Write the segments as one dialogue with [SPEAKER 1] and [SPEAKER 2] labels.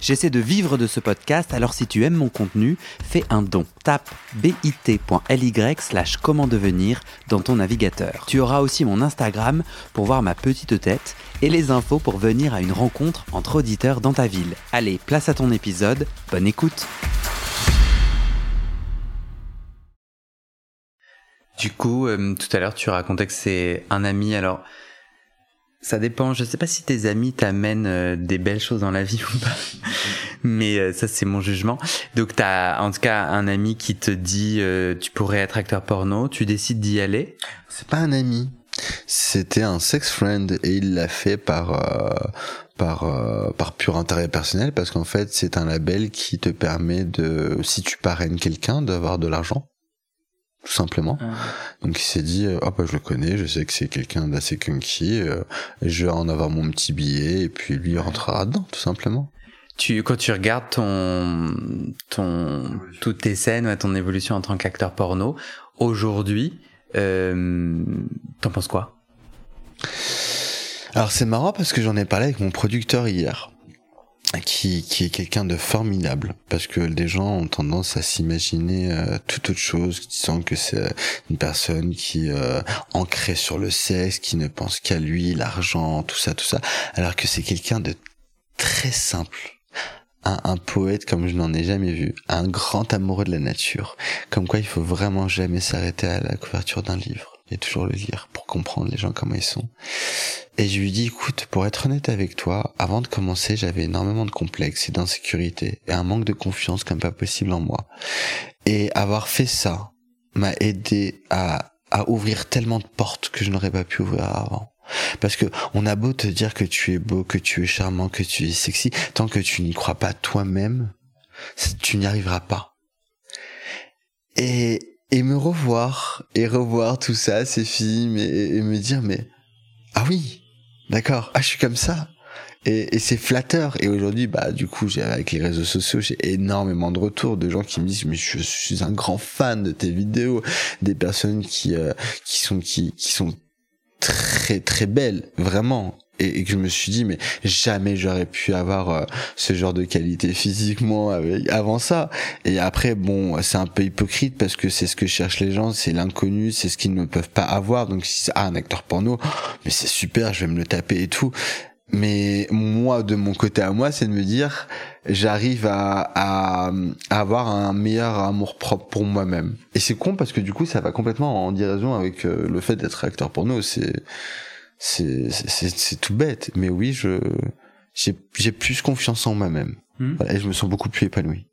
[SPEAKER 1] J'essaie de vivre de ce podcast, alors si tu aimes mon contenu, fais un don. Tape bit.ly slash comment devenir dans ton navigateur. Tu auras aussi mon Instagram pour voir ma petite tête et les infos pour venir à une rencontre entre auditeurs dans ta ville. Allez, place à ton épisode, bonne écoute Du coup, euh, tout à l'heure, tu racontais que c'est un ami. Alors, ça dépend. Je sais pas si tes amis t'amènent euh, des belles choses dans la vie ou pas. Mais euh, ça, c'est mon jugement. Donc, t'as en tout cas un ami qui te dit tu pourrais être acteur porno. Tu décides d'y aller?
[SPEAKER 2] C'est pas un ami. C'était un sex friend et il l'a fait par euh, par euh, par pur intérêt personnel parce qu'en fait c'est un label qui te permet de si tu parraines quelqu'un d'avoir de l'argent tout simplement. Ah. Donc il s'est dit oh bah je le connais, je sais que c'est quelqu'un d'assez kunky, euh, je vais en avoir mon petit billet et puis lui il rentrera dedans tout simplement.
[SPEAKER 1] Tu, quand tu regardes ton, ton, toutes tes scènes, ton évolution en tant qu'acteur porno, aujourd'hui, euh, T'en penses quoi?
[SPEAKER 2] Alors c'est marrant parce que j'en ai parlé avec mon producteur hier. Qui, qui est quelqu'un de formidable parce que les gens ont tendance à s'imaginer euh, tout autre chose disant que c'est une personne qui euh, ancrée sur le sexe qui ne pense qu'à lui l'argent tout ça tout ça alors que c'est quelqu'un de très simple. Un, poète comme je n'en ai jamais vu, un grand amoureux de la nature, comme quoi il faut vraiment jamais s'arrêter à la couverture d'un livre et toujours le lire pour comprendre les gens comment ils sont. Et je lui dis, écoute, pour être honnête avec toi, avant de commencer, j'avais énormément de complexes et d'insécurité et un manque de confiance comme pas possible en moi. Et avoir fait ça m'a aidé à, à ouvrir tellement de portes que je n'aurais pas pu ouvrir avant. Parce que on a beau te dire que tu es beau, que tu es charmant, que tu es sexy, tant que tu n'y crois pas toi-même, tu n'y arriveras pas. Et, et me revoir, et revoir tout ça, ces films, et, me dire, mais, ah oui, d'accord, ah je suis comme ça. Et, et c'est flatteur. Et aujourd'hui, bah, du coup, j'ai, avec les réseaux sociaux, j'ai énormément de retours de gens qui me disent, mais je suis un grand fan de tes vidéos, des personnes qui, euh, qui sont, qui, qui sont très très belle, vraiment. Et, que je me suis dit mais jamais j'aurais pu avoir euh, ce genre de qualité physiquement avec, avant ça et après bon c'est un peu hypocrite parce que c'est ce que cherchent les gens c'est l'inconnu c'est ce qu'ils ne peuvent pas avoir donc si c'est ah, un acteur porno mais c'est super je vais me le taper et tout mais moi, de mon côté à moi, c'est de me dire, j'arrive à, à, avoir un meilleur amour propre pour moi-même. Et c'est con parce que du coup, ça va complètement en déraison avec euh, le fait d'être acteur porno. C'est, c'est, c'est, c'est tout bête. Mais oui, je, j'ai, j'ai plus confiance en moi-même. Hmm. et je me sens beaucoup plus épanoui.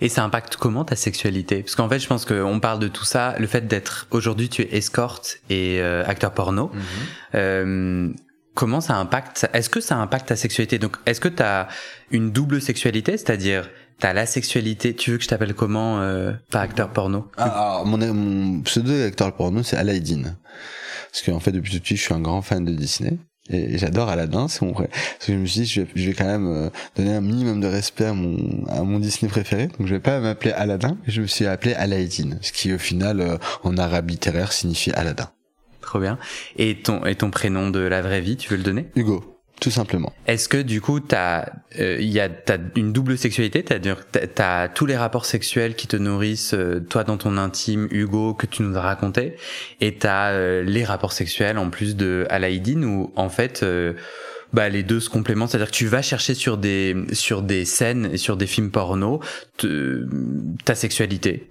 [SPEAKER 1] Et ça impacte comment ta sexualité? Parce qu'en fait, je pense qu'on parle de tout ça, le fait d'être aujourd'hui, tu es escorte et euh, acteur porno. Mhm. Euh, comment ça impacte Est-ce que ça impacte ta sexualité? Donc, est-ce que tu as une double sexualité, c'est-à-dire t'as la sexualité Tu veux que je t'appelle comment euh, Pas acteur porno?
[SPEAKER 2] Ah, mon, mon, pseudo acteur porno, c'est Aladdin. Parce qu'en fait, depuis tout petit, je suis un grand fan de Disney. Et j'adore Aladdin, c'est mon vrai. Parce que je me suis dit, je vais, je vais quand même euh, donner un minimum de respect à mon, à mon Disney préféré. Donc je vais pas m'appeler Aladdin, mais je me suis appelé Aladdin. Ce qui, au final, euh, en arabe littéraire, signifie Aladdin.
[SPEAKER 1] Trop bien. Et ton, et ton prénom de la vraie vie, tu veux le donner?
[SPEAKER 2] Hugo. Tout simplement.
[SPEAKER 1] Est-ce que du coup, t'as, euh, il y a, t'as une double sexualité, c'est-à-dire t'as tous les rapports sexuels qui te nourrissent, euh, toi dans ton intime, Hugo, que tu nous as raconté, et t'as euh, les rapports sexuels en plus de Alaïdine, où en fait, bah les deux se complémentent, c'est-à-dire que tu vas chercher sur des sur des scènes et sur des films porno ta sexualité.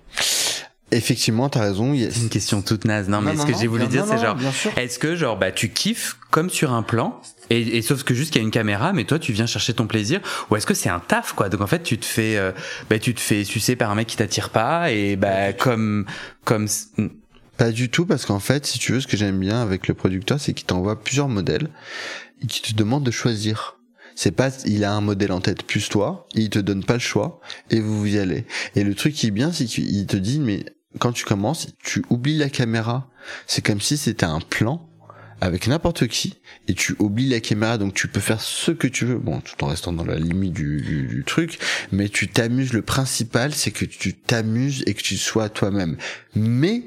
[SPEAKER 2] Effectivement, t'as raison.
[SPEAKER 1] C'est une question toute naze. Non, mais ce que j'ai voulu dire, c'est genre, est-ce que genre, bah, tu kiffes comme sur un plan, et, et sauf que juste qu'il y a une caméra, mais toi, tu viens chercher ton plaisir, ou est-ce que c'est un taf, quoi? Donc en fait, tu te fais, euh, bah, tu te fais sucer par un mec qui t'attire pas, et bah, comme, comme. Hmm.
[SPEAKER 2] Pas du tout, parce qu'en fait, si tu veux, ce que j'aime bien avec le producteur, c'est qu'il t'envoie plusieurs modèles et qu'il te demande de choisir. C'est pas, il a un modèle en tête plus toi, il te donne pas le choix et vous y allez. Et le truc qui est bien, c'est qu'il te dit, mais quand tu commences, tu oublies la caméra. C'est comme si c'était un plan avec n'importe qui et tu oublies la caméra. Donc tu peux faire ce que tu veux. Bon tout en restant dans la limite du, du, truc. Mais tu t'amuses. Le principal c'est que tu t'amuses et que tu sois toi-même. Mais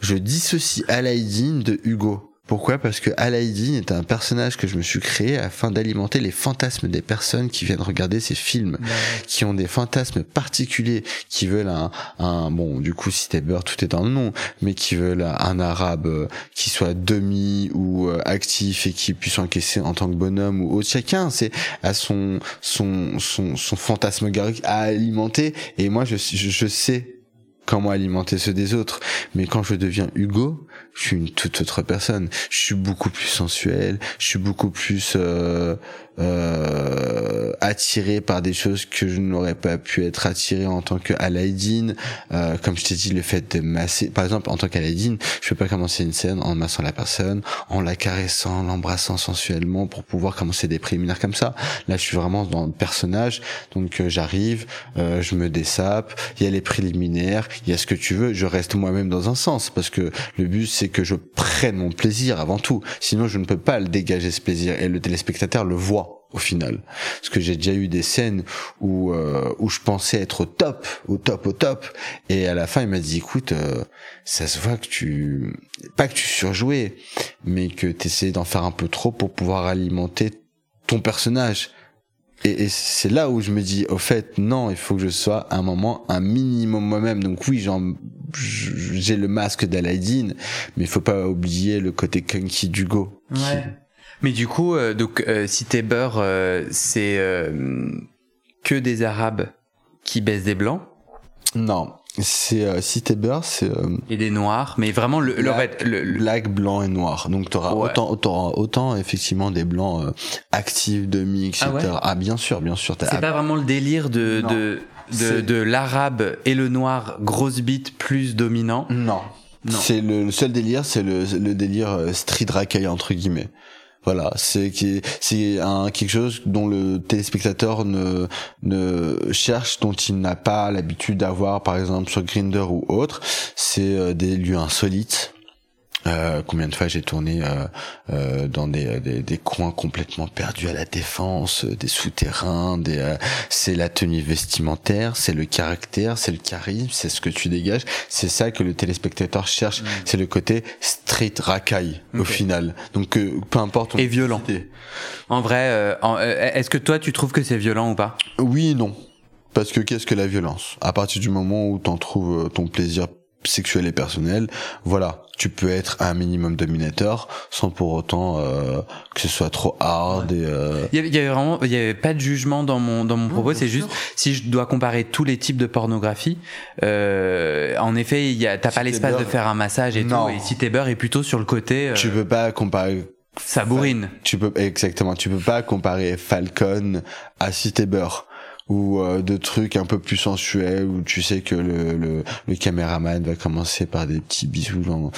[SPEAKER 2] je dissocie Aladdin de Hugo pourquoi? Parce que Aladdin est un personnage que je me suis créé afin d'alimenter les fantasmes des personnes qui viennent regarder ces films, qui ont des fantasmes particuliers, qui veulent un, un bon, du coup, si t'es beurre, tout est dans le nom, mais qui veulent un arabe euh, qui soit demi ou euh, actif et qui puisse encaisser en tant que bonhomme ou autre. Chacun, c'est à son son son, son fantasmagorique à alimenter. Et moi, je, je, je sais comment alimenter ceux des autres. Mais quand je deviens Hugo, je suis une toute autre personne. Je suis beaucoup plus sensuel, je suis beaucoup plus euh, euh, attiré par des choses que je n'aurais pas pu être attiré en tant que Aladdin. Euh, comme je t'ai dit, le fait de masser, par exemple, en tant qu'Aladdin, je peux pas commencer une scène en massant la personne, en la caressant, l'embrassant sensuellement pour pouvoir commencer des préliminaires comme ça. Là, je suis vraiment dans le personnage, donc euh, j'arrive, euh, je me dessape, il y a les préliminaires, il y a ce que tu veux, je reste moi-même dans un sens parce que le but c'est que je prenne mon plaisir avant tout. Sinon, je ne peux pas le dégager ce plaisir et le téléspectateur le voit au final. Parce que j'ai déjà eu des scènes où euh, où je pensais être au top, au top, au top, et à la fin il m'a dit écoute, euh, ça se voit que tu pas que tu surjouais, mais que tu essayais d'en faire un peu trop pour pouvoir alimenter ton personnage. Et, et c'est là où je me dis au fait non, il faut que je sois à un moment un minimum moi-même. Donc oui, j'ai le masque d'Aladdin, mais il faut pas oublier le côté kunky d'Hugo.
[SPEAKER 1] Ouais. Mais du coup, euh, donc euh, si t'es beurre, euh, c'est que des Arabes qui baissent des blancs.
[SPEAKER 2] Non, c'est si t'es beurre, c'est
[SPEAKER 1] et des noirs, mais vraiment le
[SPEAKER 2] black, le, le, blanc et noir. Donc t'auras autant, autant autant effectivement des blancs actifs, demi, etc. Ah, ah, bien sûr, bien sûr.
[SPEAKER 1] C'est pas vraiment le délire de de de, de l'arabe et le noir grosse bite plus dominant?
[SPEAKER 2] Non. Non. C'est le, le, seul délire, c'est le, le délire street racaille entre guillemets. Voilà, c'est c'est un quelque chose dont le téléspectateur ne ne cherche, dont il n'a pas l'habitude d'avoir, par exemple sur Grinder ou autre. C'est euh, des lieux insolites euh, combien de fois j'ai tourné euh, euh, dans des, des, des, coins complètement perdus à la défense, des souterrains, des c'est la tenue vestimentaire, c'est le caractère, c'est le charisme, c'est ce que tu dégages, c'est ça que le téléspectateur cherche, mm. c'est le côté street racaille au final. Donc peu importe.
[SPEAKER 1] Et violent. En vrai, est-ce que toi tu trouves que c'est violent ou pas?
[SPEAKER 2] Oui et non. Parce que qu'est-ce que la violence? À partir du moment où t'en trouves ton plaisir sexuel et personnel, voilà, tu peux être un minimum dominateur sans pour autant euh, que ce soit trop hard et euh...
[SPEAKER 1] il, y avait, vraiment il y avait pas de jugement dans mon dans mon propos. c'est juste si je dois comparer tous les types de pornographie euh, en effet il y a t'as pas l'espace de faire un massage et tout et si t'es beurre est plutôt sur le côté euh,
[SPEAKER 2] tu peux pas comparer
[SPEAKER 1] ça bourrine.
[SPEAKER 2] Tu peux exactement tu peux pas comparer Falcon à Cité Beurre ou euh, de trucs un peu plus sensuels où tu sais que le, le, le caméraman va commencer par des petits bisous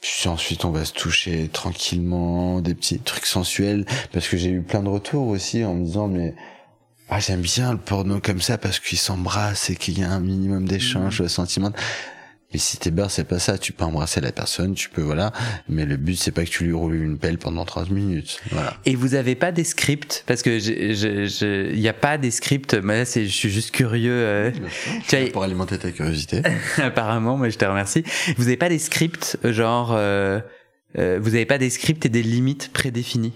[SPEAKER 2] puis ensuite on va se toucher tranquillement des petits trucs sensuels parce que j'ai eu plein de retours aussi en me disant mais ah j'aime bien le porno comme ça parce qu'il s'embrasse et qu'il y a un minimum d'échange mmh. sentimental mais si t'es beurre, c'est pas ça. Tu peux embrasser la personne, tu peux, voilà. Mais le but, c'est pas que tu lui roules une pelle pendant 30 minutes. Voilà.
[SPEAKER 1] Et vous avez pas des scripts? Parce que il y a pas des scripts. Mais là, je suis juste curieux. Euh,
[SPEAKER 2] tu pour alimenter ta curiosité.
[SPEAKER 1] Apparemment, moi, je te remercie. Vous avez pas des scripts, genre, euh, euh, vous avez pas des scripts et des limites prédéfinies?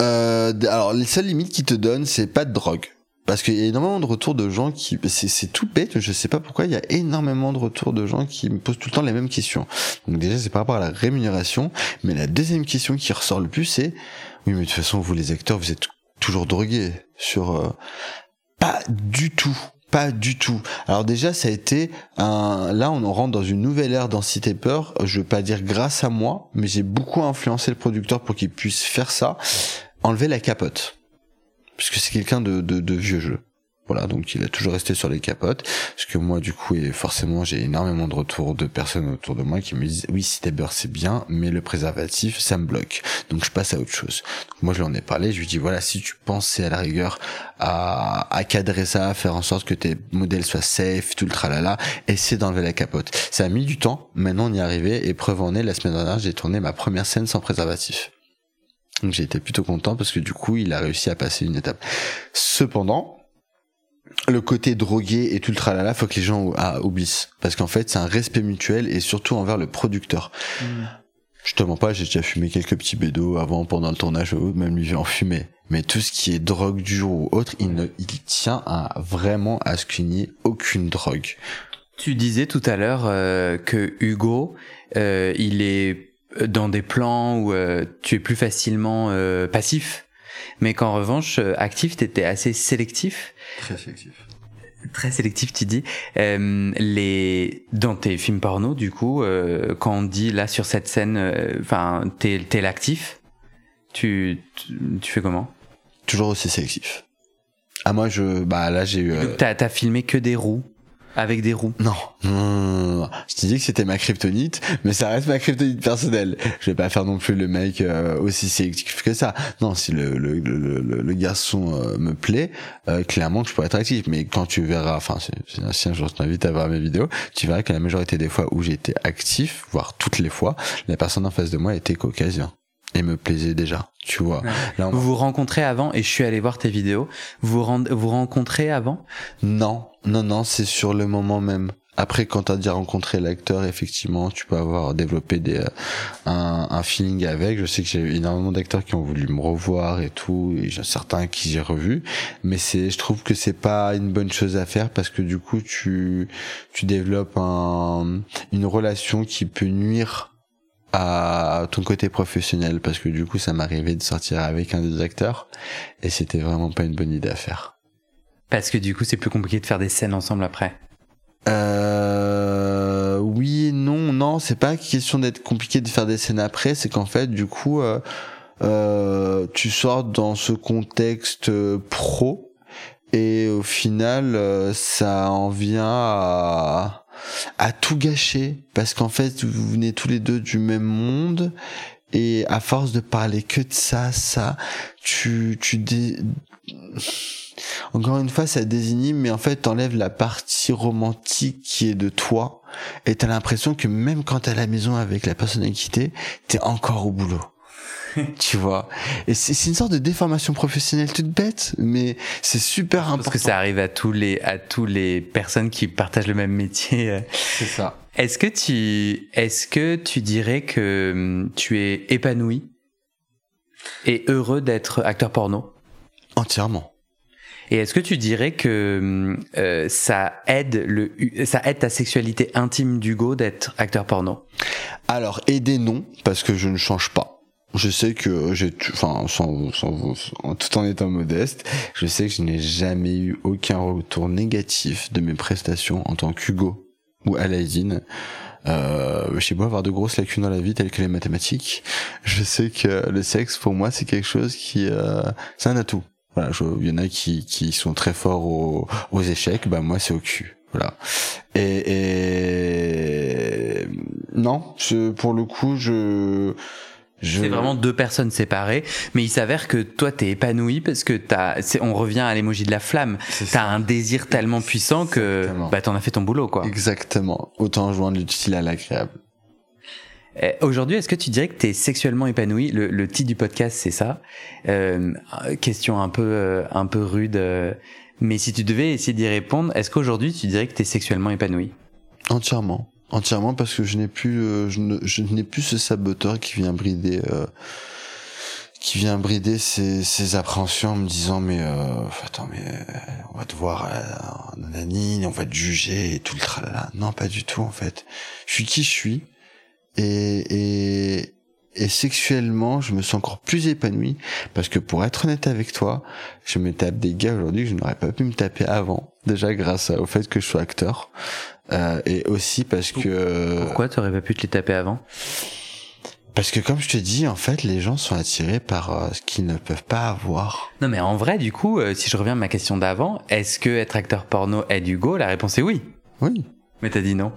[SPEAKER 2] Euh, alors, les seules limites qu'ils te donnent, c'est pas de drogue parce qu'il y a énormément de retours de gens qui c'est tout bête je sais pas pourquoi il y a énormément de retours de gens qui me posent tout le temps les mêmes questions donc déjà c'est par rapport à la rémunération mais la deuxième question qui ressort le plus c'est oui mais de toute façon vous les acteurs vous êtes toujours drogués sur euh, pas du tout pas du tout. Alors déjà, ça a été un. Là, on rentre dans une nouvelle ère dans Cité Peur. Je veux pas dire grâce à moi, mais j'ai beaucoup influencé le producteur pour qu'il puisse faire ça. Enlever la capote puisque c'est quelqu'un de, de, de, vieux jeu. Voilà, donc il a toujours resté sur les capotes. Parce que moi, du coup, et forcément, j'ai énormément de retours de personnes autour de moi qui me disent, oui, beurre, c'est bien, mais le préservatif, ça me bloque. Donc je passe à autre chose. Donc, moi, je lui en ai parlé, je lui dis, voilà, si tu pensais à la rigueur à, à cadrer ça, à faire en sorte que tes modèles soient safe, tout le tralala, essaie d'enlever la capote. Ça a mis du temps, maintenant on y est arrivé, et preuve en est, la semaine dernière, j'ai tourné ma première scène sans préservatif. Donc j'ai été plutôt content parce que du coup, il a réussi à passer une étape. Cependant, le côté drogué et tout le tralala, faut que les gens ah, oublient. Parce qu'en fait, c'est un respect mutuel et surtout envers le producteur.
[SPEAKER 1] Mm.
[SPEAKER 2] Je te mens pas, j'ai déjà fumé quelques petits bédos avant, pendant le tournage, ou même lui en fumait. Mais tout ce qui est drogue dure ou autre, il ne, il tient à vraiment à ce qu'il n'y ait aucune drogue.
[SPEAKER 1] Tu disais tout à l'heure euh, que Hugo, euh, il est dans des plans où euh, tu es plus facilement euh, passif, mais qu'en revanche, euh, actif, t'étais assez sélectif.
[SPEAKER 2] Très sélectif.
[SPEAKER 1] Très sélectif, tu dis. Euh, les dans tes films porno, du coup, euh, quand on dit là sur cette scène, enfin, t'es t'es l'actif, tu, tu tu fais comment?
[SPEAKER 2] Toujours aussi sélectif. Ah moi je bah là j'ai eu.
[SPEAKER 1] T'as filmé que des roues avec des roues.
[SPEAKER 2] Non. Non. Je te dis que c'était ma kryptonite, mais ça reste ma kryptonite personnelle. Je vais pas faire non plus le mec euh, aussi sélectif que ça. Non, si le, le, le, le, le garçon euh, me plaît, euh, clairement que je pourrais être actif. Mais quand tu verras, enfin, si un jour je t'invite à voir mes vidéos, tu verras que la majorité des fois où j'étais actif, voire toutes les fois, la personne en face de moi était caucasien et me plaisait déjà. Tu vois.
[SPEAKER 1] Ouais.
[SPEAKER 2] Là, on-
[SPEAKER 1] Vous vous rencontrez avant et je suis allé voir tes vidéos. Vous rend- vous rencontrez avant?
[SPEAKER 2] Non, non, non, c'est sur le moment même. Après, quand t'as déjà rencontré l'acteur, effectivement, tu peux avoir développé des, euh, un, un feeling avec. Je sais que j'ai eu énormément d'acteurs qui ont voulu me revoir et tout, et j'ai certains qui j'ai revu. Mais c'est, je trouve que c'est pas une bonne chose à faire parce que du coup, tu, tu développes un, une relation qui peut nuire à ton côté professionnel parce que du coup, ça m'arrivait de sortir avec un des acteurs et c'était vraiment pas une bonne idée à faire.
[SPEAKER 1] Parce que du coup, c'est plus compliqué de faire des scènes ensemble après.
[SPEAKER 2] Euh, oui, non, non, c'est pas question d'être compliqué de faire des scènes après, c'est qu'en fait, du coup, euh, euh, tu sors dans ce contexte euh, pro et au final, euh, ça en vient à, à tout gâcher parce qu'en fait, vous venez tous les deux du même monde et à force de parler que de ça, ça, tu, tu dé... Encore une fois, ça désigne, mais en fait, t'enlèves la partie romantique qui est de toi, et t'as l'impression que même quand t'es à la maison avec la personne avec qui t'es, t'es encore au boulot. tu vois. Et c'est une sorte de déformation professionnelle toute bête, mais c'est super important.
[SPEAKER 1] Parce que ça arrive à tous les à tous les personnes qui partagent le même métier.
[SPEAKER 2] c'est ça.
[SPEAKER 1] Est-ce que tu est-ce que tu dirais que hum, tu es épanoui et heureux d'être acteur porno?
[SPEAKER 2] Entièrement.
[SPEAKER 1] Et est-ce que tu dirais que hum, euh, ça aide le ça aide ta sexualité intime d'Hugo d'être acteur porno?
[SPEAKER 2] Alors, aider non, parce que je ne change pas. Je sais que j'ai, enfin, sans, sans, en- tout en étant modeste, je sais que je n'ai jamais eu aucun retour négatif de mes prestations en tant qu'Hugo ou Aladdin. Euh, j'ai beau avoir de grosses lacunes dans la vie telles que les mathématiques, je sais que le sexe pour moi c'est quelque chose qui, euh, c'est un atout. Voilà, il y en a qui, qui sont très forts aux, aux échecs, bah moi c'est au cul. Voilà. Et, et non, je, pour le coup, je, je.
[SPEAKER 1] C'est vraiment deux personnes séparées, mais il s'avère que toi t'es épanoui parce que t'as, on revient à l'émoji de la flamme. T'as un désir tellement puissant que
[SPEAKER 2] Exactement.
[SPEAKER 1] bah t'en as fait ton boulot quoi.
[SPEAKER 2] Exactement. Autant joindre l'utile à l'agréable.
[SPEAKER 1] Euh, Aujourd'hui, est-ce que tu dirais que t'es sexuellement épanoui le, le titre du podcast c'est ça. Euh, question un peu euh, un peu rude, euh, mais si tu devais essayer d'y répondre, est-ce qu'aujourd'hui tu dirais que t'es sexuellement épanoui
[SPEAKER 2] Entièrement. Entièrement parce que je n'ai plus, euh, je ne, je n'ai plus ce saboteur qui vient brider, euh, qui vient brider ses, ses appréhensions en me disant mais euh, attends mais euh, on va te voir euh, nanani, on va te juger et tout le tralala. Non pas du tout en fait. Je suis qui je suis et et et sexuellement je me sens encore plus épanoui parce que pour être honnête avec toi, je me tape des gars aujourd'hui que je n'aurais pas pu me taper avant. Déjà grâce au fait que je sois acteur. Euh, et aussi parce que
[SPEAKER 1] Pourquoi t'aurais pas pu te les taper avant?
[SPEAKER 2] Parce que comme je te dis, en fait, les gens sont attirés par euh, ce qu'ils ne peuvent pas avoir.
[SPEAKER 1] Non mais en vrai, du coup, euh, si je reviens à ma question d'avant, est-ce que être acteur porno aide Hugo La réponse est oui.
[SPEAKER 2] Oui.
[SPEAKER 1] Mais t'as dit non.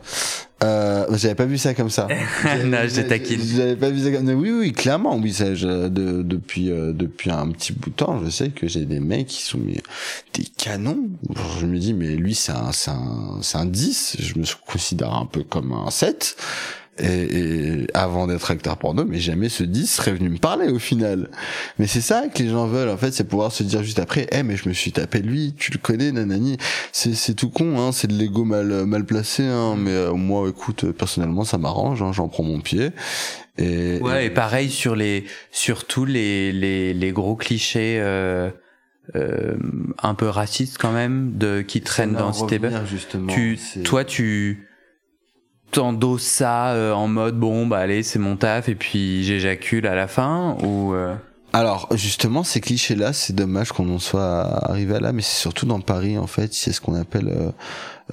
[SPEAKER 2] Euh, j'avais pas vu ça comme ça.
[SPEAKER 1] non, je taquine.
[SPEAKER 2] J'avais pas vu ça comme ça. Oui, oui, clairement, oui, ça, je, de, depuis, euh, depuis un petit bout de temps, je sais que j'ai des mecs qui sont mais, des canons. Je me dis, mais lui, c'est un, c'est un, c'est un 10. Je me considère un peu comme un 7 et, avant d'être acteur porno, mais jamais ce 10 serait venu me parler au final. Mais c'est ça que les gens veulent, en fait, c'est pouvoir se dire juste après, eh, mais je me suis tapé lui, tu le connais, nanani. C'est, c'est tout con, hein, c'est de l'ego mal, mal placé, hein, mais euh, moi, écoute, personnellement, ça m'arrange, hein, j'en prends mon pied. Et,
[SPEAKER 1] ouais, et... pareil sur les, surtout les, les, les gros clichés, euh... Euh, un peu racistes quand même de qui traînent dans
[SPEAKER 2] justement
[SPEAKER 1] tu toi tu t'endosses ça euh, en mode bon bah allez c'est mon taf et puis j'éjacule à la fin ou euh?
[SPEAKER 2] Alors justement ces clichés là c'est dommage qu'on en soit arrivé à là mais c'est surtout dans Paris en fait c'est ce qu'on appelle euh,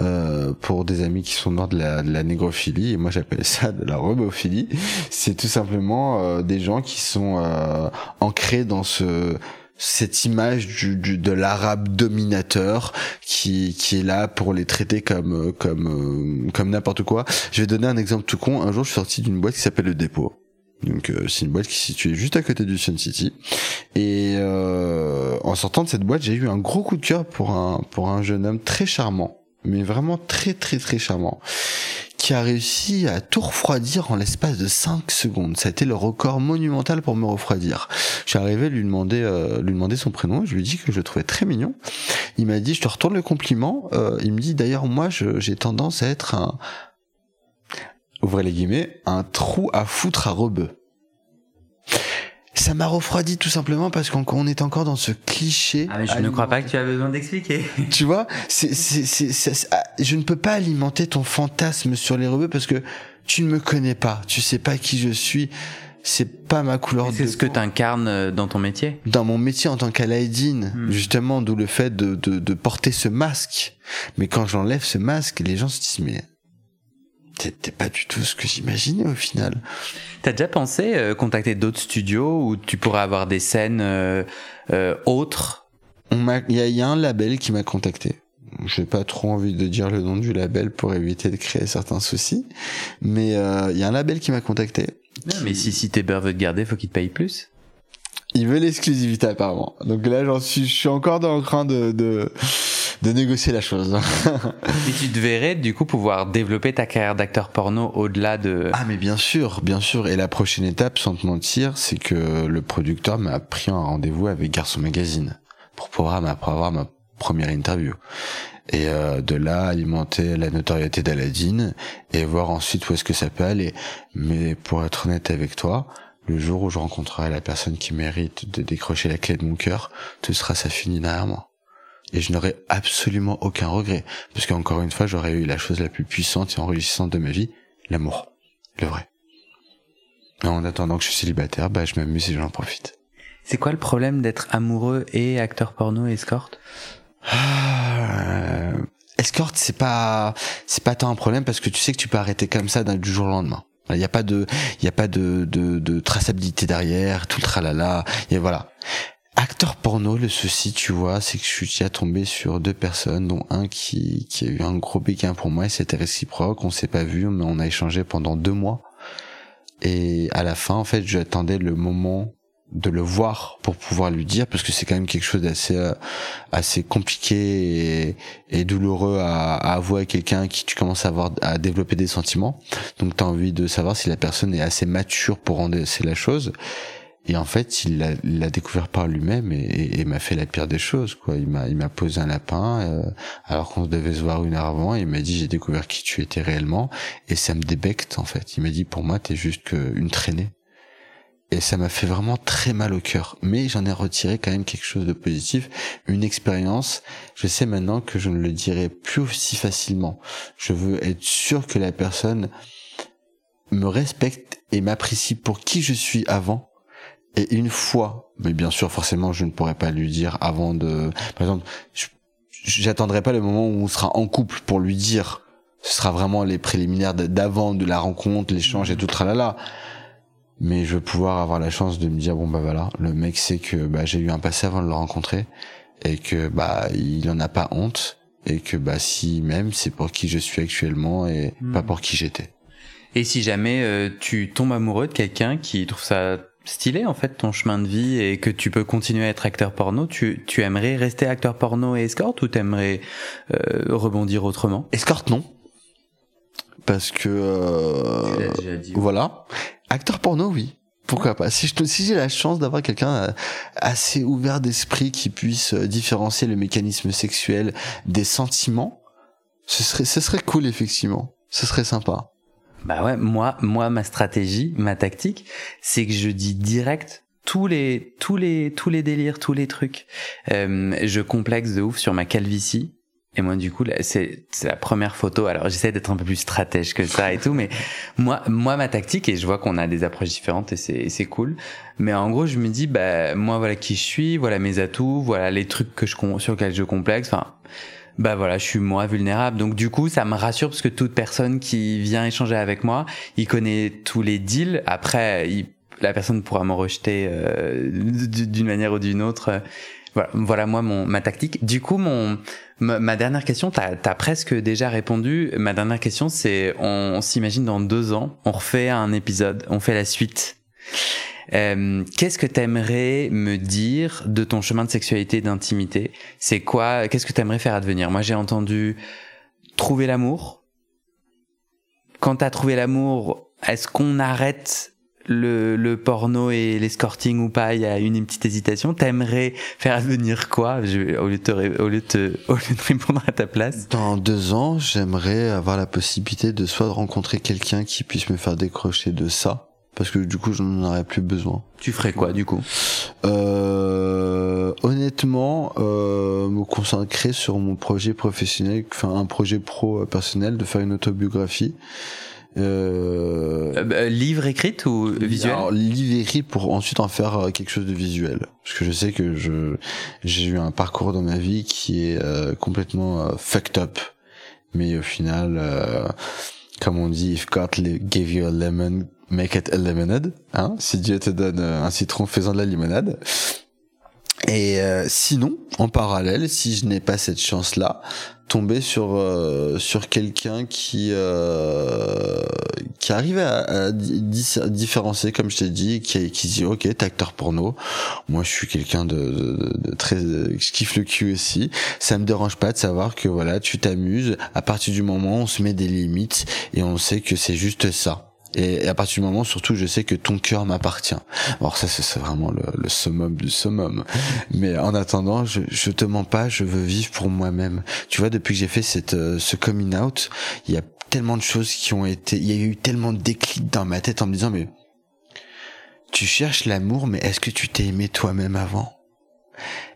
[SPEAKER 2] euh, pour des amis qui sont morts de la, de la négrophilie et moi j'appelle ça de la robophilie c'est tout simplement des gens qui sont ancrés dans ce cette image du, du de l'arabe dominateur qui, qui est là pour les traiter comme comme comme n'importe quoi. Je vais donner un exemple tout con. Un jour, je suis sorti d'une boîte qui s'appelle le Dépôt. Donc euh, c'est une boîte qui est située juste à côté du Sun City. Et euh, en sortant de cette boîte, j'ai eu un gros coup de cœur pour un pour un jeune homme très charmant, mais vraiment très très très charmant qui a réussi à tout refroidir en l'espace de 5 secondes. Ça a été le record monumental pour me refroidir. Je suis arrivé à lui demander, euh, lui demander son prénom, je lui dit que je le trouvais très mignon. Il m'a dit, je te retourne le compliment. Euh, il me dit, d'ailleurs, moi, j'ai tendance à être un, ouvrez les guillemets, un trou à foutre à rebeu ça m'a refroidi tout simplement parce qu'on est encore dans ce cliché.
[SPEAKER 1] Ah mais je ne crois pas que tu as besoin d'expliquer.
[SPEAKER 2] Tu vois, c'est, c'est, c'est, ah, je ne peux pas alimenter ton fantasme sur les rebeux parce que tu ne me connais pas, tu sais pas qui je suis. C'est pas ma couleur
[SPEAKER 1] C'est ce que tu incarnes euh, dans ton métier?
[SPEAKER 2] Dans mon métier en tant qu'Alaïdine, hmm. justement, d'où le fait de, de, de porter ce masque. Mais quand j'enlève ce masque, les gens se disent mais t'es pas du tout ce que j'imaginais au final.
[SPEAKER 1] T'as déjà pensé euh, contacter d'autres studios où tu pourrais avoir des scènes euh, euh, autres?
[SPEAKER 2] Il y, y, a un label qui m'a contacté. J'ai pas trop envie de dire le nom du label pour éviter de créer certains soucis, mais il y a un label qui m'a contacté.
[SPEAKER 1] mais si si veut te garder, faut qu'il te paye plus.
[SPEAKER 2] Il veut l'exclusivité apparemment. Donc là, j'en suis, je suis encore dans le train de, de de négocier la chose.
[SPEAKER 1] Et tu te verrais du coup pouvoir développer ta carrière d'acteur porno au-delà de...
[SPEAKER 2] Ah mais bien sûr, bien sûr. Et la prochaine étape, sans te mentir, c'est que le producteur m'a pris un rendez-vous avec Garçon Magazine pour pouvoir avoir ma première interview. Et euh, de là, alimenter la notoriété d'Aladine et voir ensuite où est-ce que ça peut aller. Mais pour être honnête avec toi, le jour où je rencontrerai la personne qui mérite de décrocher la clé de mon cœur, tout sera ça fini derrière moi et je n'aurais absolument aucun regret parce qu'encore une fois j'aurais eu la chose la plus puissante et enrichissante de ma vie l'amour le vrai et en attendant que je suis célibataire bah je m'amuse et j'en profite
[SPEAKER 1] c'est quoi le problème d'être amoureux et acteur porno et escorte?
[SPEAKER 2] Ah, escorte c'est pas c'est pas tant un problème parce que tu sais que tu peux arrêter comme ça du jour au lendemain il n'y a pas de, il y a pas de, de, de traçabilité derrière, tout le tralala. Et voilà. Acteur porno, le souci, tu vois, c'est que je suis déjà tombé sur deux personnes, dont un qui, qui a eu un gros béguin pour moi et c'était réciproque. On s'est pas vu, mais on a échangé pendant deux mois. Et à la fin, en fait, j'attendais le moment de le voir pour pouvoir lui dire parce que c'est quand même quelque chose d'assez euh, assez compliqué et, et douloureux à, à avouer à quelqu'un qui tu commences à avoir à développer des sentiments donc tu as envie de savoir si la personne est assez mature pour rendre c'est la chose et en fait, il l'a découvert par lui-même et, et, m'a fait la pire des choses. Quoi. Il m'a, il m'a posé un lapin euh, alors qu'on devait se voir une heure avant. Et il m'a dit j'ai découvert qui tu étais réellement et ça me débecte en fait. Il m'a dit pour moi t'es juste qu'une traînée. Et ça m'a fait vraiment très mal au cœur. Mais j'en ai retiré quand même quelque chose de positif, une expérience. Je sais maintenant que je ne le dirai plus aussi facilement. Je veux être sûr que la personne me respecte et m'apprécie pour qui je suis avant et une fois, mais bien sûr, forcément, je ne pourrais pas lui dire avant de, par exemple, j'attendrai pas le moment où on sera en couple pour lui dire. Ce sera vraiment les préliminaires d'avant de la rencontre, l'échange et tout tralala. mais je veux pouvoir avoir la chance de me dire bon bah voilà, le mec sait que bah j'ai eu un passé avant de le rencontrer et que bah il en a pas honte et que bah si même c'est pour qui je suis actuellement et
[SPEAKER 1] Hmm.
[SPEAKER 2] pas pour qui j'étais.
[SPEAKER 1] Et si jamais euh, tu tombes amoureux de quelqu'un qui trouve ça stylé en fait ton chemin de vie et que tu peux continuer à être acteur porno, tu, tu aimerais rester acteur porno et escorte ou t'aimerais euh, rebondir autrement?
[SPEAKER 2] Escorte non, parce que euh,
[SPEAKER 1] déjà dit.
[SPEAKER 2] voilà, acteur porno oui. Pourquoi pas? Si je si j'ai la chance d'avoir quelqu'un euh, assez ouvert d'esprit qui puisse euh, différencier le mécanisme sexuel des sentiments, ce serait ce serait cool effectivement. Ce serait sympa.
[SPEAKER 1] Bah ouais, moi, moi, ma stratégie, ma tactique, c'est que je dis direct tous les, tous les, tous les délires, tous les trucs. Euh, je complexe de ouf sur ma calvitie. Et moi, du coup, c'est, la première photo. Alors, j'essaie d'être un peu plus stratège que ça et tout, mais moi, moi, ma tactique, et je vois qu'on a des approches différentes et c'est, cool. Mais en gros, je me dis, bah, moi, voilà qui je suis, voilà mes atouts, voilà les trucs que je, sur lesquels je complexe. Enfin, bah voilà, je suis moi vulnérable. Donc du coup, ça me rassure parce que toute personne qui vient échanger avec moi, il connaît tous les deals. Après, la personne pourra me rejeter euh, d'une manière ou d'une autre. Voilà, voilà moi mon ma tactique. Du coup, mon ma, ma dernière question, t'as as presque déjà répondu. Ma dernière question, c'est on, on s'imagine dans deux ans, on refait un épisode, on fait la suite. Euh, Qu'est-ce que t'aimerais me dire de ton chemin de sexualité et d'intimité? C'est quoi Qu'est-ce que t'aimerais faire advenir? Moi, j'ai entendu trouver l'amour. Quand t'as trouvé l'amour, est-ce qu'on arrête le, porno et l'escorting ou pas? Il y a une petite hésitation. T'aimerais faire advenir quoi? Je- au, lieu de te, répondre à ta place.
[SPEAKER 2] Dans deux ans, j'aimerais avoir la possibilité de soit de rencontrer quelqu'un qui puisse me faire décrocher de ça, parce que du coup, je n'en aurais plus besoin.
[SPEAKER 1] Tu ferais quoi du coup
[SPEAKER 2] Euh, honnêtement, euh, me concentrer sur mon projet professionnel, enfin un projet pro euh, personnel, de faire une autobiographie. Euh,
[SPEAKER 1] Euh, bah, Livre écrite ou visuel
[SPEAKER 2] alors, livre écrit pour ensuite en faire euh, quelque chose de visuel. Parce que je sais que je j'ai eu un parcours dans ma vie qui est euh, complètement fucked up. Mais au final, euh, comme on dit, if God gave you a lemon, make it a lemonade. Hein si Dieu te donne euh, un citron, fais-en de la limonade. Et euh, sinon, en parallèle, si je n'ai pas cette chance-là, tomber sur euh, sur quelqu'un qui euh, qui arrive à, à différencier, comme je t'ai dit, qui qui dit ok, t'es acteur porno. Moi, je suis quelqu'un de, de, de très, je kiffe le cul aussi. Ça me dérange pas de savoir que voilà, tu t'amuses. À partir du moment où on se met des limites et on sait que c'est juste ça. Et à partir du moment, surtout, je sais que ton cœur m'appartient. Alors ça, c'est vraiment le, le summum du summum. Mais en attendant, je, je te mens pas, je veux vivre pour moi-même. Tu vois, depuis que j'ai fait cette, euh, ce coming out, il y a tellement de choses qui ont été, il y a eu tellement de déclics dans ma tête en me disant, mais tu cherches l'amour, mais est-ce que tu t'es aimé toi-même avant?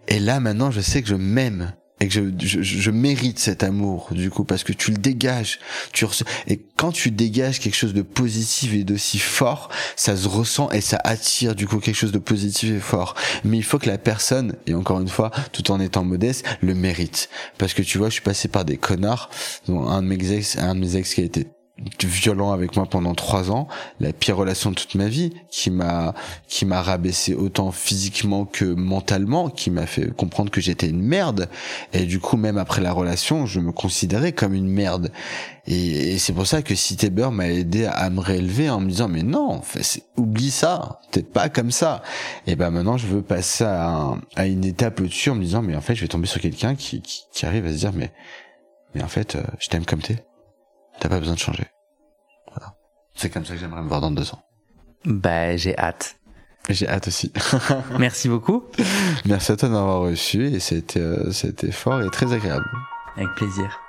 [SPEAKER 2] Et là, maintenant, je sais que je m'aime et que je, je, je mérite cet amour du coup parce que tu le dégages tu et quand tu dégages quelque chose de positif et d'aussi fort ça se ressent et ça attire du coup quelque chose de positif et fort. Mais il faut que la personne et encore une fois tout en étant modeste le mérite. Parce que tu vois je suis passé par des connards dont un de mes ex un de mes ex qui a été violent avec moi pendant trois ans, la pire relation de toute ma vie, qui m'a qui m'a rabaissé autant physiquement que mentalement, qui m'a fait comprendre que j'étais une merde. Et du coup, même après la relation, je me considérais comme une merde. Et, et c'est pour ça que Cité Beurre m'a aidé à, me réélever en me disant mais non, oublie ça, t'es pas comme ça. Et ben maintenant, je veux passer à, à une étape au-dessus en me disant mais en fait, je vais tomber sur quelqu'un qui, qui qui arrive à se dire mais mais en fait, euh, je t'aime comme t'es. T'as pas besoin de changer. Voilà. C'est comme ça que j'aimerais me voir dans deux ans.
[SPEAKER 1] Bah, j'ai hâte.
[SPEAKER 2] J'ai hâte aussi.
[SPEAKER 1] Merci beaucoup.
[SPEAKER 2] Merci à toi d'avoir reçu et c'était euh, c'était fort et très agréable.
[SPEAKER 1] Avec plaisir.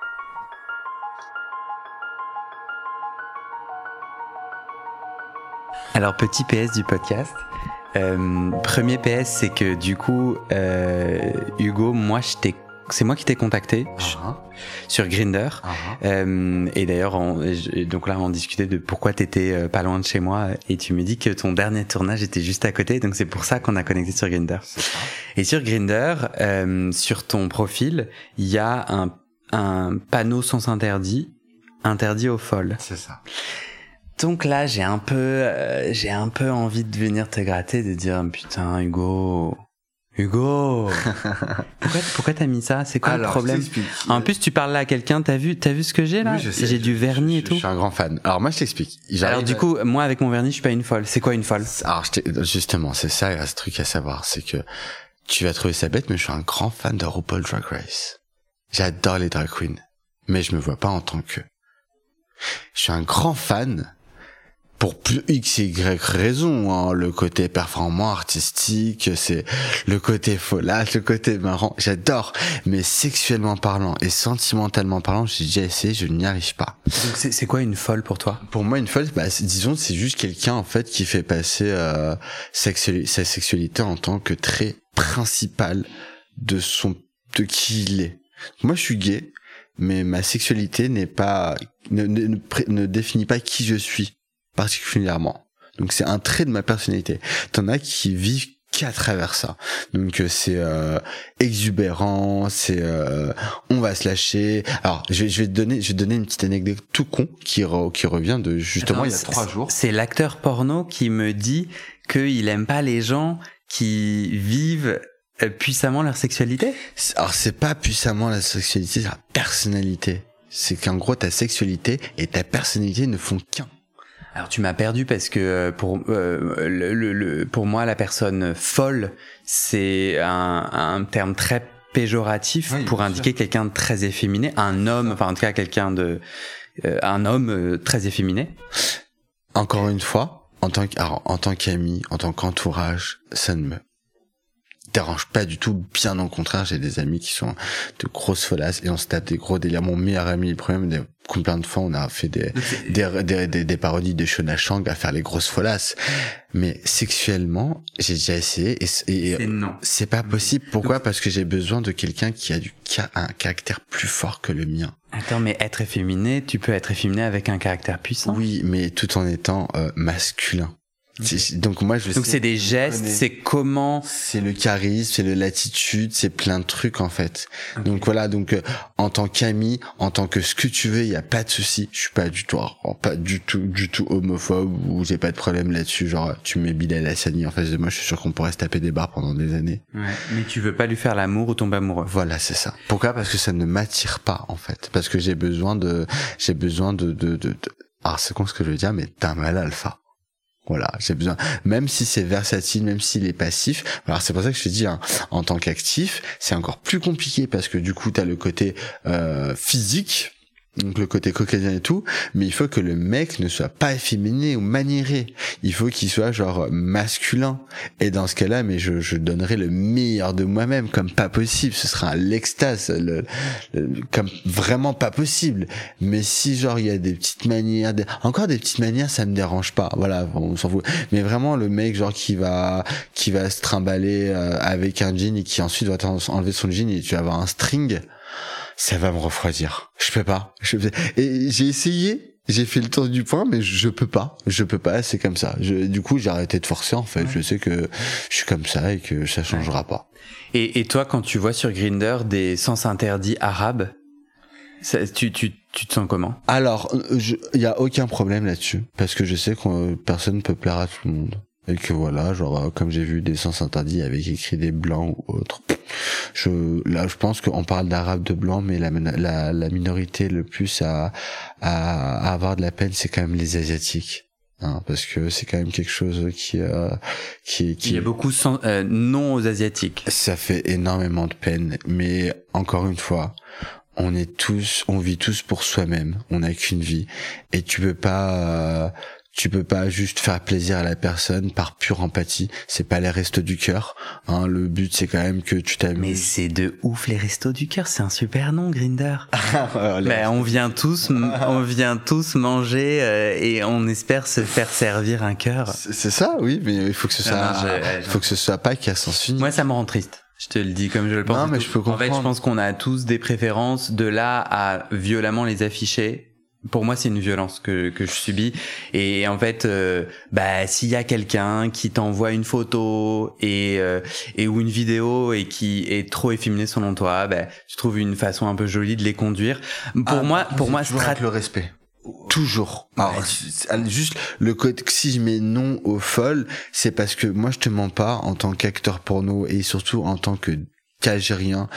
[SPEAKER 1] Alors, petit PS du podcast. Euh, premier PS, c'est que du coup, euh, Hugo, moi, je t'ai- c'est moi qui t'ai contacté sur Grinder. Euh, et d'ailleurs, donc là, on discutait de pourquoi t'étais euh, pas loin de chez moi, et tu me dis que ton dernier tournage était juste à côté, donc c'est pour ça qu'on a connecté sur Grinder. Et sur Grinder, euh, sur ton profil, il y a un, un panneau sens interdit, interdit aux folles.
[SPEAKER 2] C'est ça.
[SPEAKER 1] Donc là, j'ai un peu, euh, j'ai un peu envie de venir te gratter, de dire putain, Hugo, Hugo, pourquoi, pourquoi t'as mis ça? C'est quoi le problème? En plus, tu parles là à quelqu'un. T'as vu, t'as vu ce que j'ai là? J'ai du vernis et tout.
[SPEAKER 2] Je suis un grand fan. Alors moi, je t'explique.
[SPEAKER 1] Alors du coup, moi avec mon vernis, je suis pas une folle. C'est quoi une folle?
[SPEAKER 2] Alors justement, c'est ça, ce truc à savoir, c'est que tu vas trouver ça bête, mais je suis un grand fan de RuPaul Drag Race. J'adore les drag queens, mais je me vois pas en tant que. Je suis un grand fan pour plus X et Y raison, hein. le côté performant, artistique, c'est le côté folâtre, le côté marrant, j'adore. Mais sexuellement parlant et sentimentalement parlant, j'ai déjà essayé, je n'y arrive pas.
[SPEAKER 1] Donc c'est quoi une folle pour toi?
[SPEAKER 2] Pour moi, une folle, bah, disons, c'est juste quelqu'un en fait qui fait passer euh, sa sexualité en tant que trait principal de son de qui il est. Moi, je suis gay, mais ma sexualité n'est pas ne, ne, ne définit pas qui je suis particulièrement. Donc c'est un trait de ma personnalité. T'en as qui vivent qu'à travers ça. Donc euh, c'est euh, exubérant, c'est euh, on va se lâcher. Alors je vais, je vais te donner, je vais te donner une petite anecdote tout con qui qui revient de justement il y a trois jours.
[SPEAKER 1] C'est l'acteur porno qui me dit qu'il aime pas les gens qui vivent puissamment leur sexualité?
[SPEAKER 2] Alors c'est pas puissamment la sexualité, c'est la personnalité. C'est qu'en gros ta sexualité et ta personnalité ne font qu'un.
[SPEAKER 1] Alors tu m'as perdu parce que euh, pour euh, le, le, pour moi la personne folle c'est un, un terme très péjoratif pour indiquer quelqu'un de très efféminé, un homme, enfin en tout cas quelqu'un de euh, un homme très efféminé.
[SPEAKER 2] Encore une fois, en tant en tant qu'ami, en tant qu'entourage, ça ne me dérange pas du tout, bien au contraire, j'ai des amis qui sont de grosses folasses et on se tape des gros délires. Mon meilleur ami, le problème, combien de fois on a fait des, des, des, des, parodies de Shona Chang à faire les grosses folasses. Mais sexuellement, j'ai déjà essayé et, et c'est pas possible. Pourquoi? Parce que j'ai besoin de quelqu'un qui a du, un caractère plus fort que le mien.
[SPEAKER 1] Attends, mais être efféminé, tu peux être efféminé avec un caractère puissant?
[SPEAKER 2] Oui, mais tout en étant euh, masculin. Donc moi je
[SPEAKER 1] Donc c'est des gestes, c'est comment
[SPEAKER 2] C'est le charisme, c'est le latitude, c'est plein de trucs en fait. Donc voilà, donc euh, en tant qu'ami, en tant que ce que tu veux, il y a pas de souci. Je suis pas du tout pas du tout du tout homophobe ou j'ai pas de problème là-dessus. Genre tu mets Bilal Hassani en face de moi, je suis sûr qu'on pourrait se taper des barres pendant des années.
[SPEAKER 1] Ouais, mais tu veux pas lui faire l'amour ou tomber amoureux.
[SPEAKER 2] Voilà, c'est ça. Pourquoi? Parce que ça ne m'attire pas en fait. Parce que j'ai besoin de j'ai besoin de de, de, de... Ah, c'est con ce que je veux dire, mais d'un mal alpha. Voilà, j'ai besoin, même si c'est versatile, même s'il est passif. Alors c'est pour ça que je te dis, hein, en tant qu'actif, c'est encore plus compliqué parce que du coup, tu as le côté euh, physique donc le côté caucasien et tout, mais il faut que le mec ne soit pas efféminé ou maniéré. Il faut qu'il soit genre masculin. Et dans ce cas-là, mais je, je donnerai le meilleur de moi-même, comme pas possible. Ce sera l'extase, le, comme vraiment pas possible. Mais si genre il y a des petites manières, encore des petites manières, ça me dérange pas. Voilà, on s'en fout. Mais vraiment le mec genre qui va qui va se trimballer euh, avec un jean et qui ensuite va enlever son jean et tu vas avoir un string ça va me refroidir. Je peux pas. Je... Et j'ai essayé, j'ai fait le tour du point, mais je peux pas. Je peux pas. C'est comme ça. Je... Du coup, j'ai arrêté de forcer. En fait, je sais que je suis comme ça et que ça changera pas.
[SPEAKER 1] Et, et toi, quand tu vois sur Grinder des sens interdits arabes, ça, tu, tu, tu te sens comment?
[SPEAKER 2] Alors, il y a aucun problème là-dessus parce que je sais que personne ne peut plaire à tout le monde et que voilà, genre euh, comme j'ai vu des sens interdits avec écrit des blancs ou autres. Je là, je pense qu'on parle d'arabe de blanc, mais la, la, la minorité le plus à, à, avoir de la peine, c'est quand même les asiatiques. Hein, parce que c'est quand même quelque chose qui euh, qui, qui
[SPEAKER 1] il y a beaucoup sans, euh, non aux asiatiques
[SPEAKER 2] ça fait énormément de peine mais encore une fois on est tous on vit tous pour soi-même on n'a qu'une vie et tu peux pas euh, tu peux pas juste faire plaisir à la personne par pure empathie. C'est pas les restos du cœur. Hein. Le but c'est quand même que tu t'amuses.
[SPEAKER 1] Mais c'est de ouf les restos du cœur. C'est un super nom, Grinder. Mais on vient tous, on vient tous manger euh, et on espère se faire servir un cœur.
[SPEAKER 2] C'est ça, oui. Mais il faut que ce soit, il faut que ce soit pas qu'à sens unique.
[SPEAKER 1] Moi, ça me rend triste. Je te le dis comme je le pense.
[SPEAKER 2] Non, mais je peux comprendre.
[SPEAKER 1] En fait, je pense qu'on a tous des préférences. De là à violemment les afficher, pour moi, c'est une violence que, que je subis. Et en fait, euh, bah, s'il y a quelqu'un qui t'envoie une photo et, euh, et ou une vidéo et qui est trop efféminé selon toi, bah, je trouve une façon un peu jolie de les conduire. Pour ah, moi, pour moi,
[SPEAKER 2] avec le respect. Toujours. Alors, juste le côté si je mets non au folle, c'est parce que moi je te mens pas en tant qu'acteur porno et surtout en tant que qu'algérien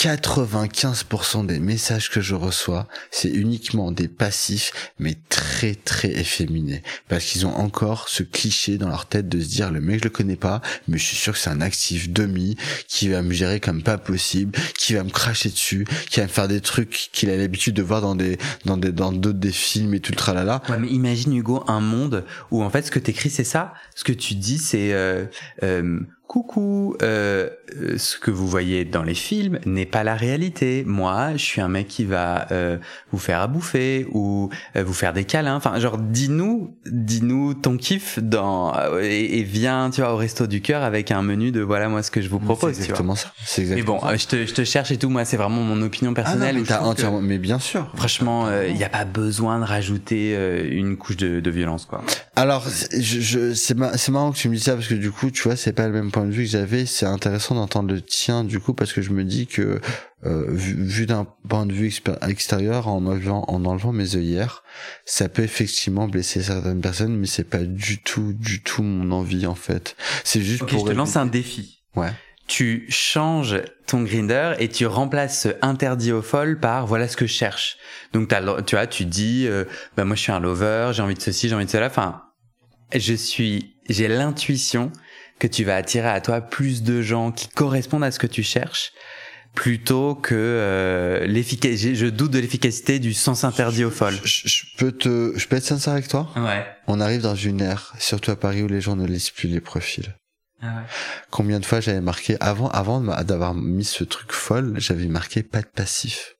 [SPEAKER 2] 95% des messages que je reçois, c'est uniquement des passifs, mais très très efféminés. Parce qu'ils ont encore ce cliché dans leur tête de se dire, le mec je le connais pas, mais je suis sûr que c'est un actif demi, qui va me gérer comme pas possible, qui va me cracher dessus, qui va me faire des trucs qu'il a l'habitude de voir dans des, dans des, dans d'autres des films et tout le tralala.
[SPEAKER 1] Ouais, mais imagine Hugo, un monde où en fait ce que t'écris c'est ça, ce que tu dis c'est, euh, euh coucou, euh, euh, ce que vous voyez dans les films n'est pas la réalité. Moi, je suis un mec qui va euh, vous faire à bouffer ou euh, vous faire des câlins. Enfin, genre, dis-nous, dis-nous ton kiff dans et, viens, tu vois, au resto du cœur avec un menu de voilà moi ce que je vous propose.
[SPEAKER 2] C'est exactement ça. C'est
[SPEAKER 1] exactement. Mais bon, je te, je te cherche et tout. Moi, c'est vraiment mon opinion personnelle.
[SPEAKER 2] Ah non, mais, entièrement, mais bien sûr.
[SPEAKER 1] Franchement, il n'y a pas besoin de rajouter une couche de, de violence, quoi.
[SPEAKER 2] Alors, je, je c'est marrant que tu me dis ça parce que du coup, tu vois, c'est pas le même point de vue que j'avais. C'est intéressant d'entendre le tien du coup parce que je me dis que euh, vu, d'un point de vue extérieur, en enlevant, en enlevant mes œillères, ça peut effectivement blesser certaines personnes, mais c'est pas du tout, du tout mon envie en fait. C'est juste
[SPEAKER 1] pour. Je te lance un défi.
[SPEAKER 2] Ouais
[SPEAKER 1] tu changes ton grinder et tu remplaces ce interdit au folle par voilà ce que je cherche. Donc tu vois, tu dis euh, bah moi je suis un lover, j'ai envie de ceci, j'ai envie de cela. Enfin, je suis, j'ai l'intuition que tu vas attirer à toi plus de gens qui correspondent à ce que tu cherches plutôt que euh, l'efficacité. Je doute de l'efficacité du sens interdit au folle.
[SPEAKER 2] Je, peux te, je peux être sincère avec toi?
[SPEAKER 1] Ouais.
[SPEAKER 2] On arrive dans une ère, surtout à Paris, où les gens ne lisent plus les profils.
[SPEAKER 1] Ah ouais.
[SPEAKER 2] Combien de fois j'avais marqué avant, avant d'avoir mis ce truc folle, j'avais marqué pas de passif.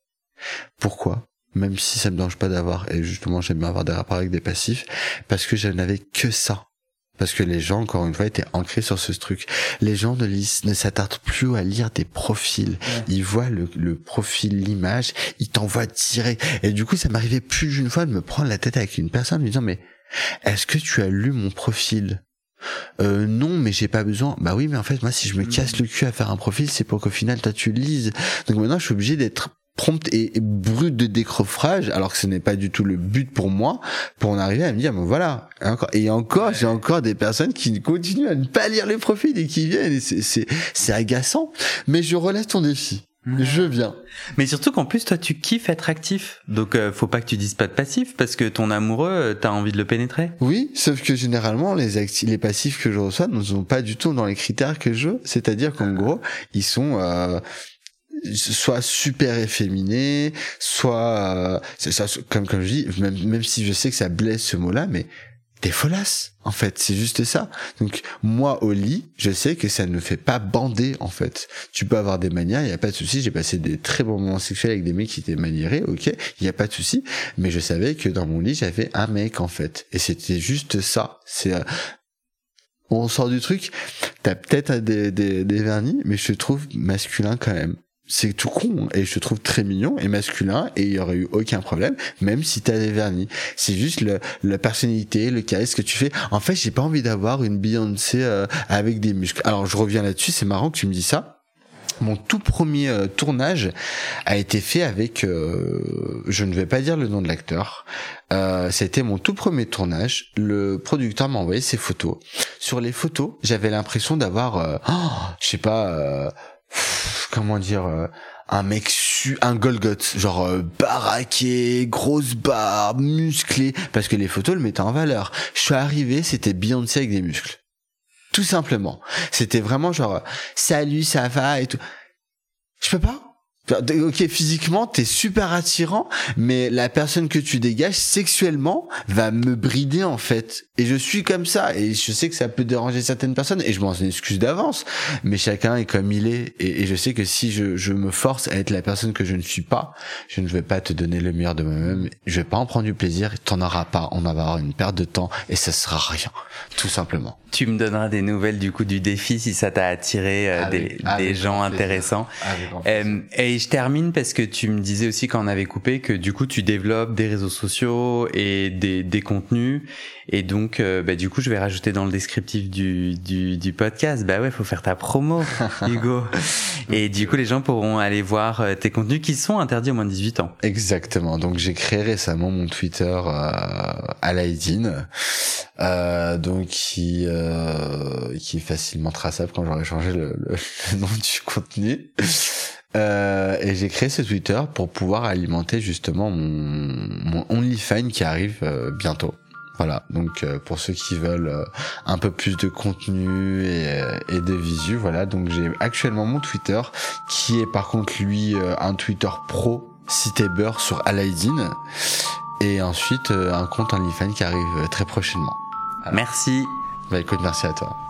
[SPEAKER 2] Pourquoi? Même si ça me dérange pas d'avoir, et justement j'aime bien avoir des rapports avec des passifs, parce que je n'avais que ça parce que les gens, encore une fois, étaient ancrés sur ce truc. Les gens ne lisent, ne s'attardent plus à lire des profils. Ils voient le, le profil, l'image, ils t'envoient direct. Et du coup, ça m'arrivait plus d'une fois de me prendre la tête avec une personne, me disant, mais est-ce que tu as lu mon profil? Euh, non, mais j'ai pas besoin. Bah oui, mais en fait, moi, si je me casse le cul à faire un profil, c'est pour qu'au final, toi, tu lises. Donc maintenant, je suis obligé d'être prompte et brute de décroffrage, alors que ce n'est pas du tout le but pour moi, pour en arriver à me dire, bon voilà, encore, et encore, j'ai encore des personnes qui continuent à ne pas lire les profils et qui viennent, et c'est, c'est, agaçant. Mais je relève ton défi. Je viens.
[SPEAKER 1] Mais surtout qu'en plus, toi, tu kiffes être actif. Donc, euh, faut pas que tu dises pas de passif parce que ton amoureux, euh, t'as envie de le pénétrer.
[SPEAKER 2] Oui, sauf que généralement, les actifs, les passifs que je reçois ne sont pas du tout dans les critères que je veux. C'est-à-dire qu'en gros, ils sont, euh, soit super efféminé, soit euh, c'est ça comme comme je dis même, même si je sais que ça blesse ce mot-là mais t'es folasse en fait c'est juste ça. Donc moi au lit je sais que ça ne fait pas bander en fait. Tu peux avoir des manières il y a pas de souci j'ai passé des très bons moments sexuels avec des mecs qui étaient maniérés ok il y a pas de souci mais je savais que dans mon lit j'avais un mec en fait. Et c'était juste ça c'est euh, on sort du truc t'as peut-être des, des, des vernis mais je te trouve masculin quand même c'est tout con et je trouve très mignon et masculin et il y aurait eu aucun problème même si t'as des vernis. C'est juste le, la personnalité le charisme que tu fais. En fait j'ai pas envie d'avoir une Beyoncé euh, avec des muscles. Alors je reviens là-dessus c'est marrant que tu me dis ça. Mon tout premier euh, tournage a été fait avec, euh, je ne vais pas dire le nom de l'acteur, euh, c'était mon tout premier tournage. Le producteur m'a envoyé ses photos. Sur les photos, j'avais l'impression d'avoir, oh, je sais pas, comment dire euh, un mec su un Golgoth genre euh, baraqué grosse barbe musclé parce que les photos le mettaient en valeur. Je suis arrivé c'était Beyoncé avec des muscles. Tout simplement. C'était vraiment genre salut ça va? et tout. Je peux pas Ok, physiquement, t'es super attirant, mais la personne que tu dégages sexuellement va me brider en fait. Et je suis comme ça, et je sais que ça peut déranger certaines personnes, et je m'en excuse d'avance. Mais chacun est comme il est, et, je sais que si je, je, me force à être la personne que je ne suis pas, je ne vais pas te donner le meilleur de moi-même. Je vais pas en prendre du plaisir, t'en auras pas. On va avoir une perte de temps, et ça sera rien, tout simplement.
[SPEAKER 1] Tu me donneras des nouvelles du coup du défi si ça t'a attiré euh, des, des gens intéressants. et je termine parce que tu me disais aussi quand on avait coupé que du coup tu développes des réseaux sociaux et des, des contenus et donc euh, bah, du coup je vais rajouter dans le descriptif du, du, du podcast bah ouais faut faire ta promo Hugo et du coup les gens pourront aller voir euh, tes contenus qui sont interdits au moins de 18 ans.
[SPEAKER 2] Exactement donc j'ai créé récemment mon Twitter euh, Alaïdine euh, donc qui euh, qui est facilement traçable quand j'aurai changé le, le, le nom du contenu. Euh, et j'ai créé ce Twitter pour pouvoir alimenter justement mon, mon OnlyFans qui arrive euh, bientôt. Voilà, donc euh, pour ceux qui veulent euh, un peu plus de contenu et, euh, et de visu, voilà, donc j'ai actuellement mon Twitter qui est par contre lui un Twitter pro cité beurre sur Aladdin et ensuite un compte OnlyFans qui arrive très prochainement.
[SPEAKER 1] Merci.
[SPEAKER 2] Bah écoute, merci à toi.